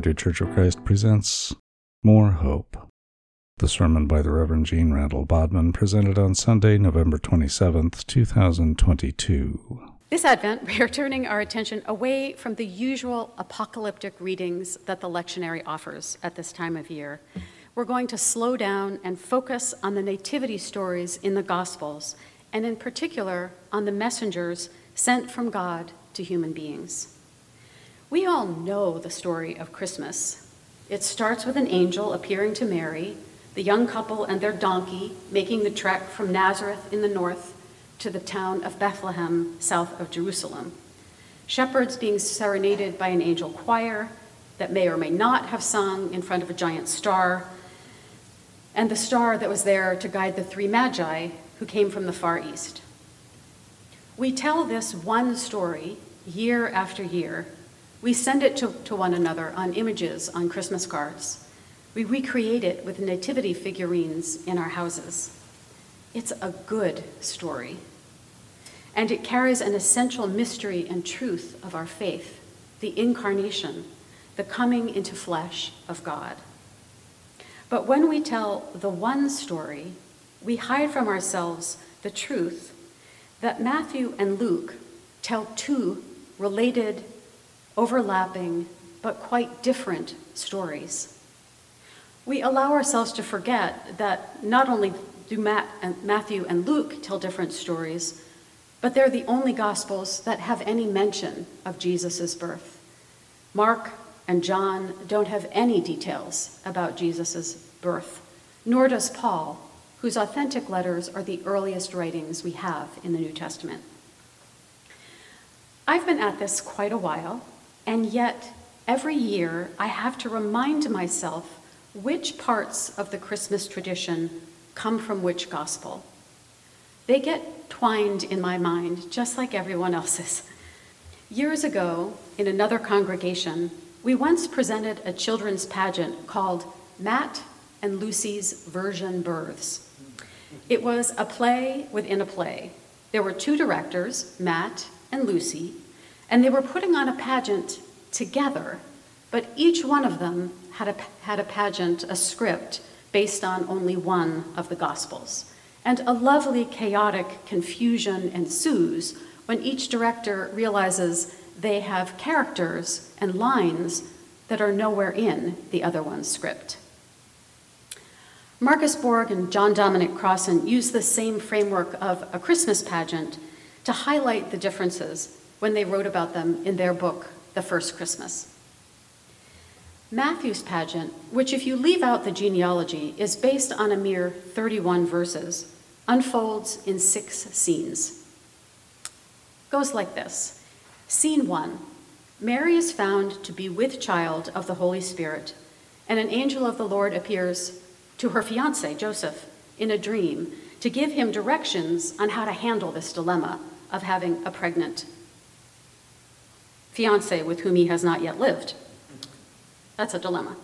United Church of Christ presents More Hope. The sermon by the Reverend Jeanne Randall Bodman presented on Sunday, November 27th, 2022. This Advent, we are turning our attention away from the usual apocalyptic readings that the lectionary offers at this time of year. We're going to slow down and focus on the nativity stories in the Gospels, and in particular on the messengers sent from God to human beings. We all know the story of Christmas. It starts with an angel appearing to Mary, the young couple and their donkey making the trek from Nazareth in the north to the town of Bethlehem, south of Jerusalem. Shepherds being serenaded by an angel choir that may or may not have sung in front of a giant star, and the star that was there to guide the three magi who came from the Far East. We tell this one story year after year. We send it to, to one another on images on Christmas cards. We recreate it with nativity figurines in our houses. It's a good story and it carries an essential mystery and truth of our faith the incarnation, the coming into flesh of God. But when we tell the one story, we hide from ourselves the truth that Matthew and Luke tell two related, overlapping, but quite different stories. We allow ourselves to forget that not only do Matthew and Luke tell different stories, but they're the only Gospels that have any mention of Jesus' birth. Mark and John don't have any details about Jesus' birth, nor does Paul, whose authentic letters are the earliest writings we have in the New Testament. I've been at this quite a while, and yet every year I have to remind myself which parts of the Christmas tradition come from which gospel. They get twined in my mind, just like everyone else's. Years ago, in another congregation, we once presented a children's pageant called Matt and Lucy's Virgin Births. It was a play within a play. There were two directors, Matt and Lucy, and they were putting on a pageant together, but each one of them had a, had a pageant, a script, based on only one of the Gospels and a lovely chaotic confusion ensues when each director realizes they have characters and lines that are nowhere in the other one's script. Marcus Borg and John Dominic Crossan use the same framework of a Christmas pageant to highlight the differences when they wrote about them in their book, The First Christmas. Matthew's pageant, which, if you leave out the genealogy, is based on a mere 31 verses, unfolds in six scenes. Goes like this Scene one Mary is found to be with child of the Holy Spirit, and an angel of the Lord appears to her fiance, Joseph, in a dream to give him directions on how to handle this dilemma of having a pregnant fiance with whom he has not yet lived. That's a dilemma.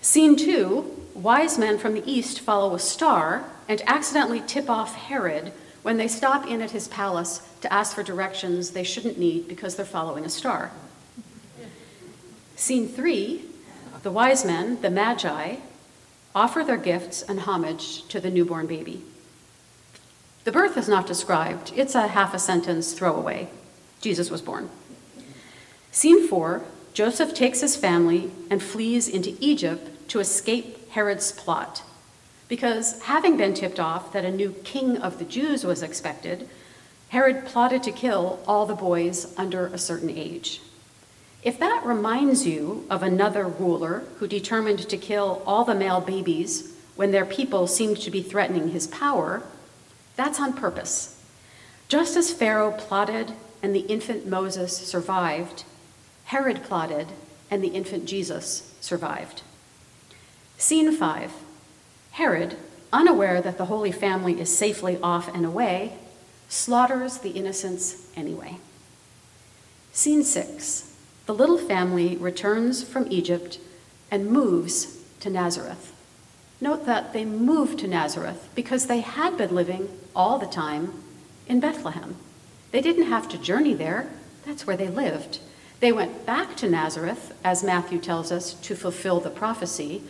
Scene two wise men from the east follow a star and accidentally tip off Herod when they stop in at his palace to ask for directions they shouldn't need because they're following a star. Scene three the wise men, the magi, offer their gifts and homage to the newborn baby. The birth is not described, it's a half a sentence throwaway. Jesus was born. Scene four Joseph takes his family and flees into Egypt to escape Herod's plot. Because having been tipped off that a new king of the Jews was expected, Herod plotted to kill all the boys under a certain age. If that reminds you of another ruler who determined to kill all the male babies when their people seemed to be threatening his power, that's on purpose. Just as Pharaoh plotted and the infant Moses survived, Herod plotted and the infant Jesus survived. Scene 5 Herod, unaware that the Holy Family is safely off and away, slaughters the innocents anyway. Scene 6 The little family returns from Egypt and moves to Nazareth. Note that they moved to Nazareth because they had been living all the time in Bethlehem. They didn't have to journey there, that's where they lived. They went back to Nazareth, as Matthew tells us, to fulfill the prophecy,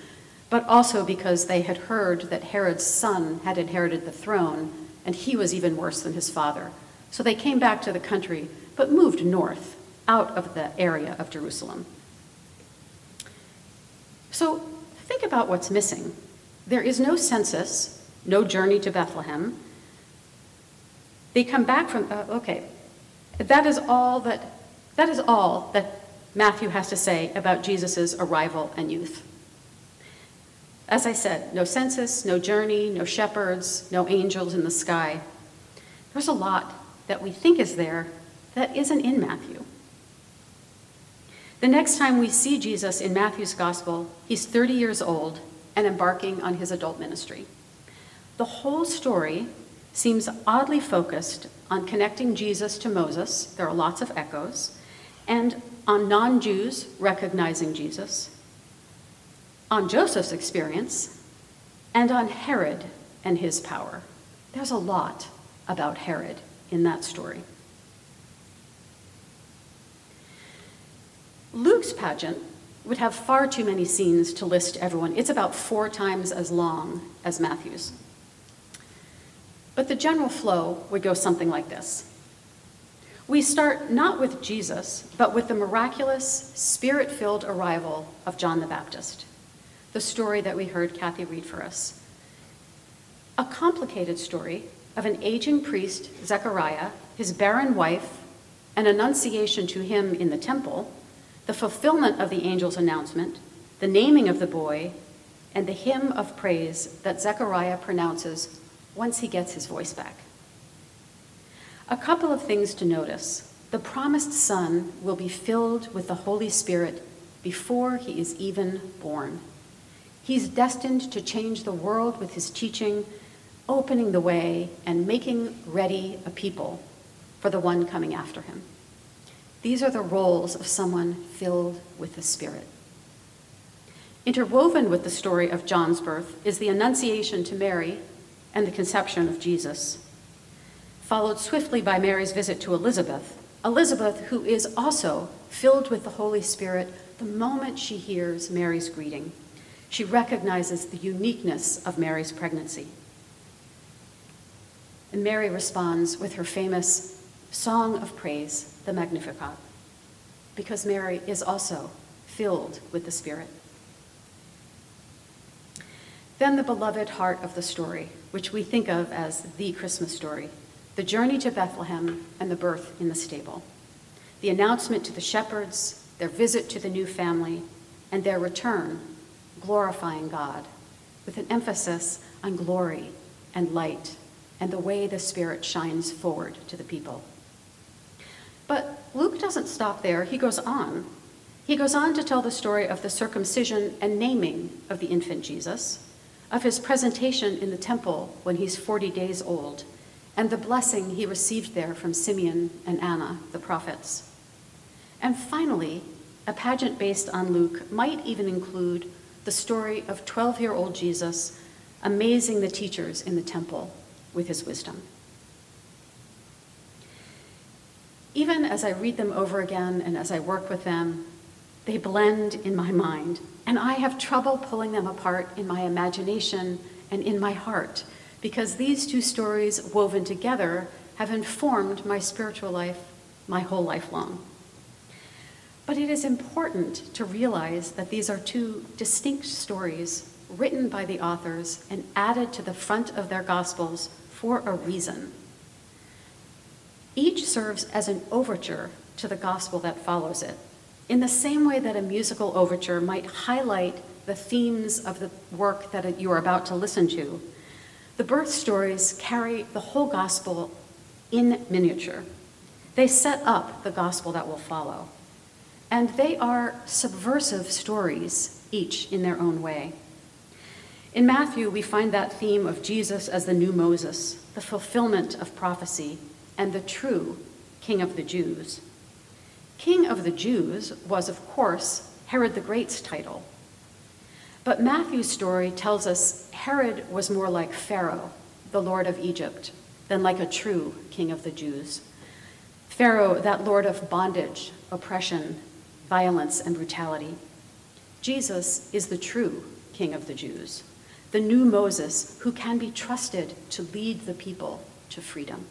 but also because they had heard that Herod's son had inherited the throne, and he was even worse than his father. So they came back to the country, but moved north, out of the area of Jerusalem. So think about what's missing. There is no census, no journey to Bethlehem. They come back from, uh, okay, that is all that, that is all that Matthew has to say about Jesus' arrival and youth. As I said, no census, no journey, no shepherds, no angels in the sky. There's a lot that we think is there that isn't in Matthew. The next time we see Jesus in Matthew's gospel, he's 30 years old and embarking on his adult ministry. The whole story seems oddly focused on connecting Jesus to Moses, there are lots of echoes, and on non Jews recognizing Jesus, on Joseph's experience, and on Herod and his power. There's a lot about Herod in that story. Luke's pageant would have far too many scenes to list everyone. It's about four times as long as Matthew's. But the general flow would go something like this. We start not with Jesus, but with the miraculous, spirit filled arrival of John the Baptist, the story that we heard Kathy read for us. A complicated story of an aging priest, Zechariah, his barren wife, an annunciation to him in the temple, the fulfillment of the angel's announcement, the naming of the boy, and the hymn of praise that Zechariah pronounces once he gets his voice back. A couple of things to notice. The promised son will be filled with the Holy Spirit before he is even born. He's destined to change the world with his teaching, opening the way and making ready a people for the one coming after him. These are the roles of someone filled with the Spirit. Interwoven with the story of John's birth is the Annunciation to Mary and the conception of Jesus, followed swiftly by Mary's visit to Elizabeth. Elizabeth, who is also filled with the Holy Spirit the moment she hears Mary's greeting. She recognizes the uniqueness of Mary's pregnancy. And Mary responds with her famous song of praise, the Magnificat, because Mary is also filled with the Spirit. Then the beloved heart of the story, which we think of as the Christmas story the journey to Bethlehem and the birth in the stable, the announcement to the shepherds, their visit to the new family, and their return, glorifying God, with an emphasis on glory and light and the way the Spirit shines forward to the people. But Luke doesn't stop there, he goes on. He goes on to tell the story of the circumcision and naming of the infant Jesus of his presentation in the temple when he's 40 days old, and the blessing he received there from Simeon and Anna, the prophets. And finally, a pageant based on Luke might even include the story of 12 year old Jesus amazing the teachers in the temple with his wisdom. Even as I read them over again and as I work with them, they blend in my mind, and I have trouble pulling them apart in my imagination and in my heart because these two stories woven together have informed my spiritual life my whole life long. But it is important to realize that these are two distinct stories written by the authors and added to the front of their Gospels for a reason. Each serves as an overture to the Gospel that follows it in the same way that a musical overture might highlight the themes of the work that you are about to listen to, the birth stories carry the whole gospel in miniature. They set up the gospel that will follow. And they are subversive stories, each in their own way. In Matthew, we find that theme of Jesus as the new Moses, the fulfillment of prophecy, and the true King of the Jews. King of the Jews was, of course, Herod the Great's title. But Matthew's story tells us Herod was more like Pharaoh, the lord of Egypt, than like a true king of the Jews. Pharaoh, that lord of bondage, oppression, violence, and brutality. Jesus is the true king of the Jews, the new Moses who can be trusted to lead the people to freedom.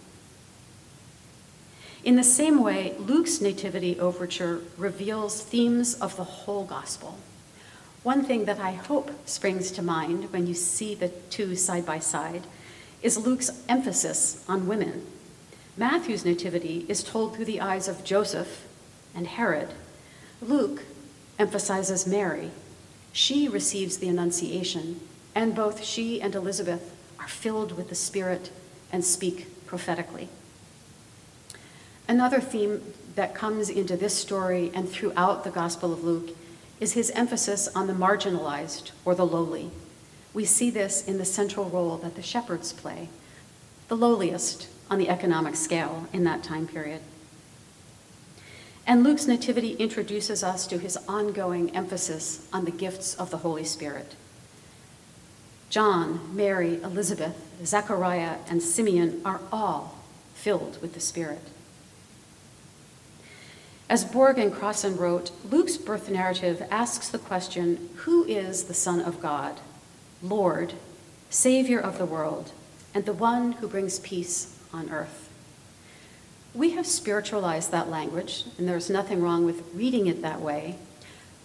In the same way, Luke's Nativity Overture reveals themes of the whole gospel. One thing that I hope springs to mind when you see the two side by side is Luke's emphasis on women. Matthew's Nativity is told through the eyes of Joseph and Herod. Luke emphasizes Mary. She receives the Annunciation, and both she and Elizabeth are filled with the Spirit and speak prophetically. Another theme that comes into this story and throughout the Gospel of Luke is his emphasis on the marginalized or the lowly. We see this in the central role that the shepherds play, the lowliest on the economic scale in that time period. And Luke's Nativity introduces us to his ongoing emphasis on the gifts of the Holy Spirit. John, Mary, Elizabeth, Zechariah, and Simeon are all filled with the Spirit. As Borg and Crossan wrote, Luke's birth narrative asks the question who is the Son of God, Lord, Savior of the world, and the one who brings peace on earth? We have spiritualized that language, and there's nothing wrong with reading it that way.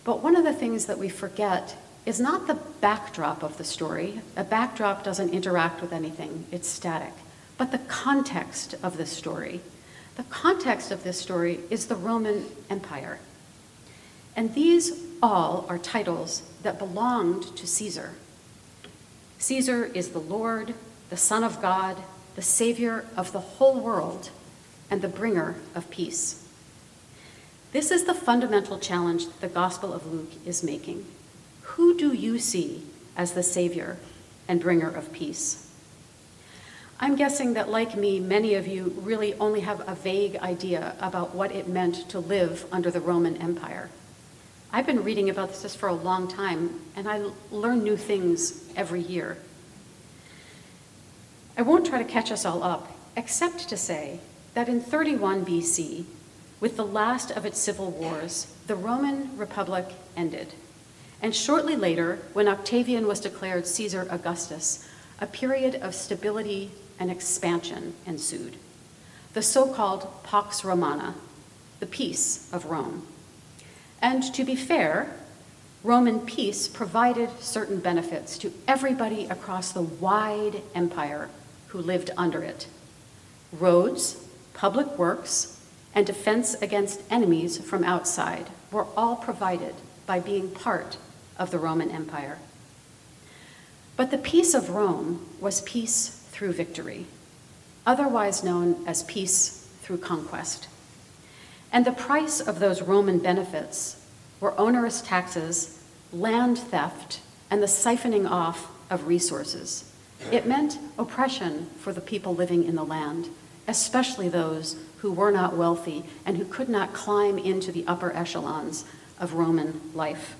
But one of the things that we forget is not the backdrop of the story. A backdrop doesn't interact with anything, it's static, but the context of the story. The context of this story is the Roman Empire. And these all are titles that belonged to Caesar. Caesar is the Lord, the Son of God, the Savior of the whole world and the bringer of peace. This is the fundamental challenge that the Gospel of Luke is making. Who do you see as the Savior and bringer of peace? I'm guessing that, like me, many of you really only have a vague idea about what it meant to live under the Roman Empire. I've been reading about this for a long time, and I learn new things every year. I won't try to catch us all up, except to say that in 31 BC, with the last of its civil wars, the Roman Republic ended. And shortly later, when Octavian was declared Caesar Augustus, a period of stability and expansion ensued. The so called Pax Romana, the peace of Rome. And to be fair, Roman peace provided certain benefits to everybody across the wide empire who lived under it roads, public works, and defense against enemies from outside were all provided by being part of the Roman Empire. But the peace of Rome was peace through victory, otherwise known as peace through conquest. And the price of those Roman benefits were onerous taxes, land theft, and the siphoning off of resources. It meant oppression for the people living in the land especially those who were not wealthy and who could not climb into the upper echelons of Roman life.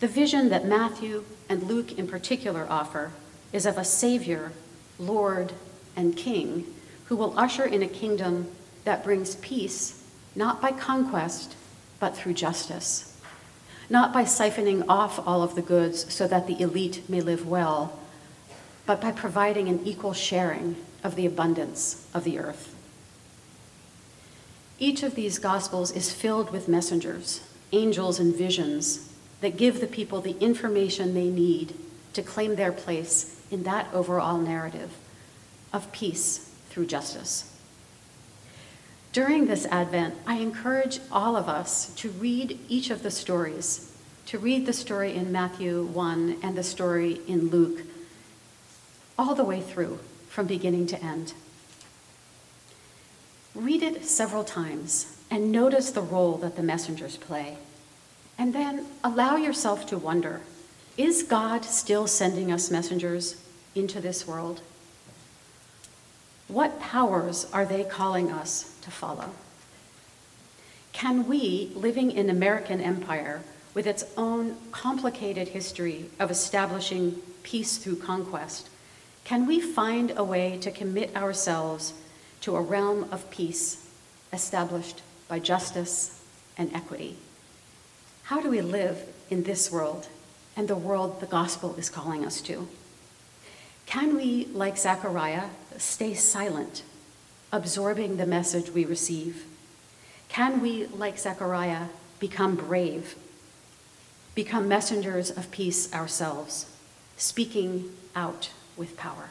The vision that Matthew and Luke in particular offer is of a Savior, Lord, and King who will usher in a kingdom that brings peace not by conquest, but through justice. Not by siphoning off all of the goods so that the elite may live well, but by providing an equal sharing of the abundance of the earth. Each of these Gospels is filled with messengers, angels, and visions that give the people the information they need to claim their place in that overall narrative of peace through justice. During this Advent, I encourage all of us to read each of the stories, to read the story in Matthew 1 and the story in Luke, all the way through from beginning to end. Read it several times and notice the role that the messengers play. And then allow yourself to wonder is God still sending us messengers into this world? What powers are they calling us to follow? Can we, living in American empire, with its own complicated history of establishing peace through conquest, can we find a way to commit ourselves to a realm of peace established by justice and equity? How do we live in this world and the world the gospel is calling us to? Can we, like Zechariah, stay silent, absorbing the message we receive? Can we, like Zechariah, become brave, become messengers of peace ourselves, speaking out with power?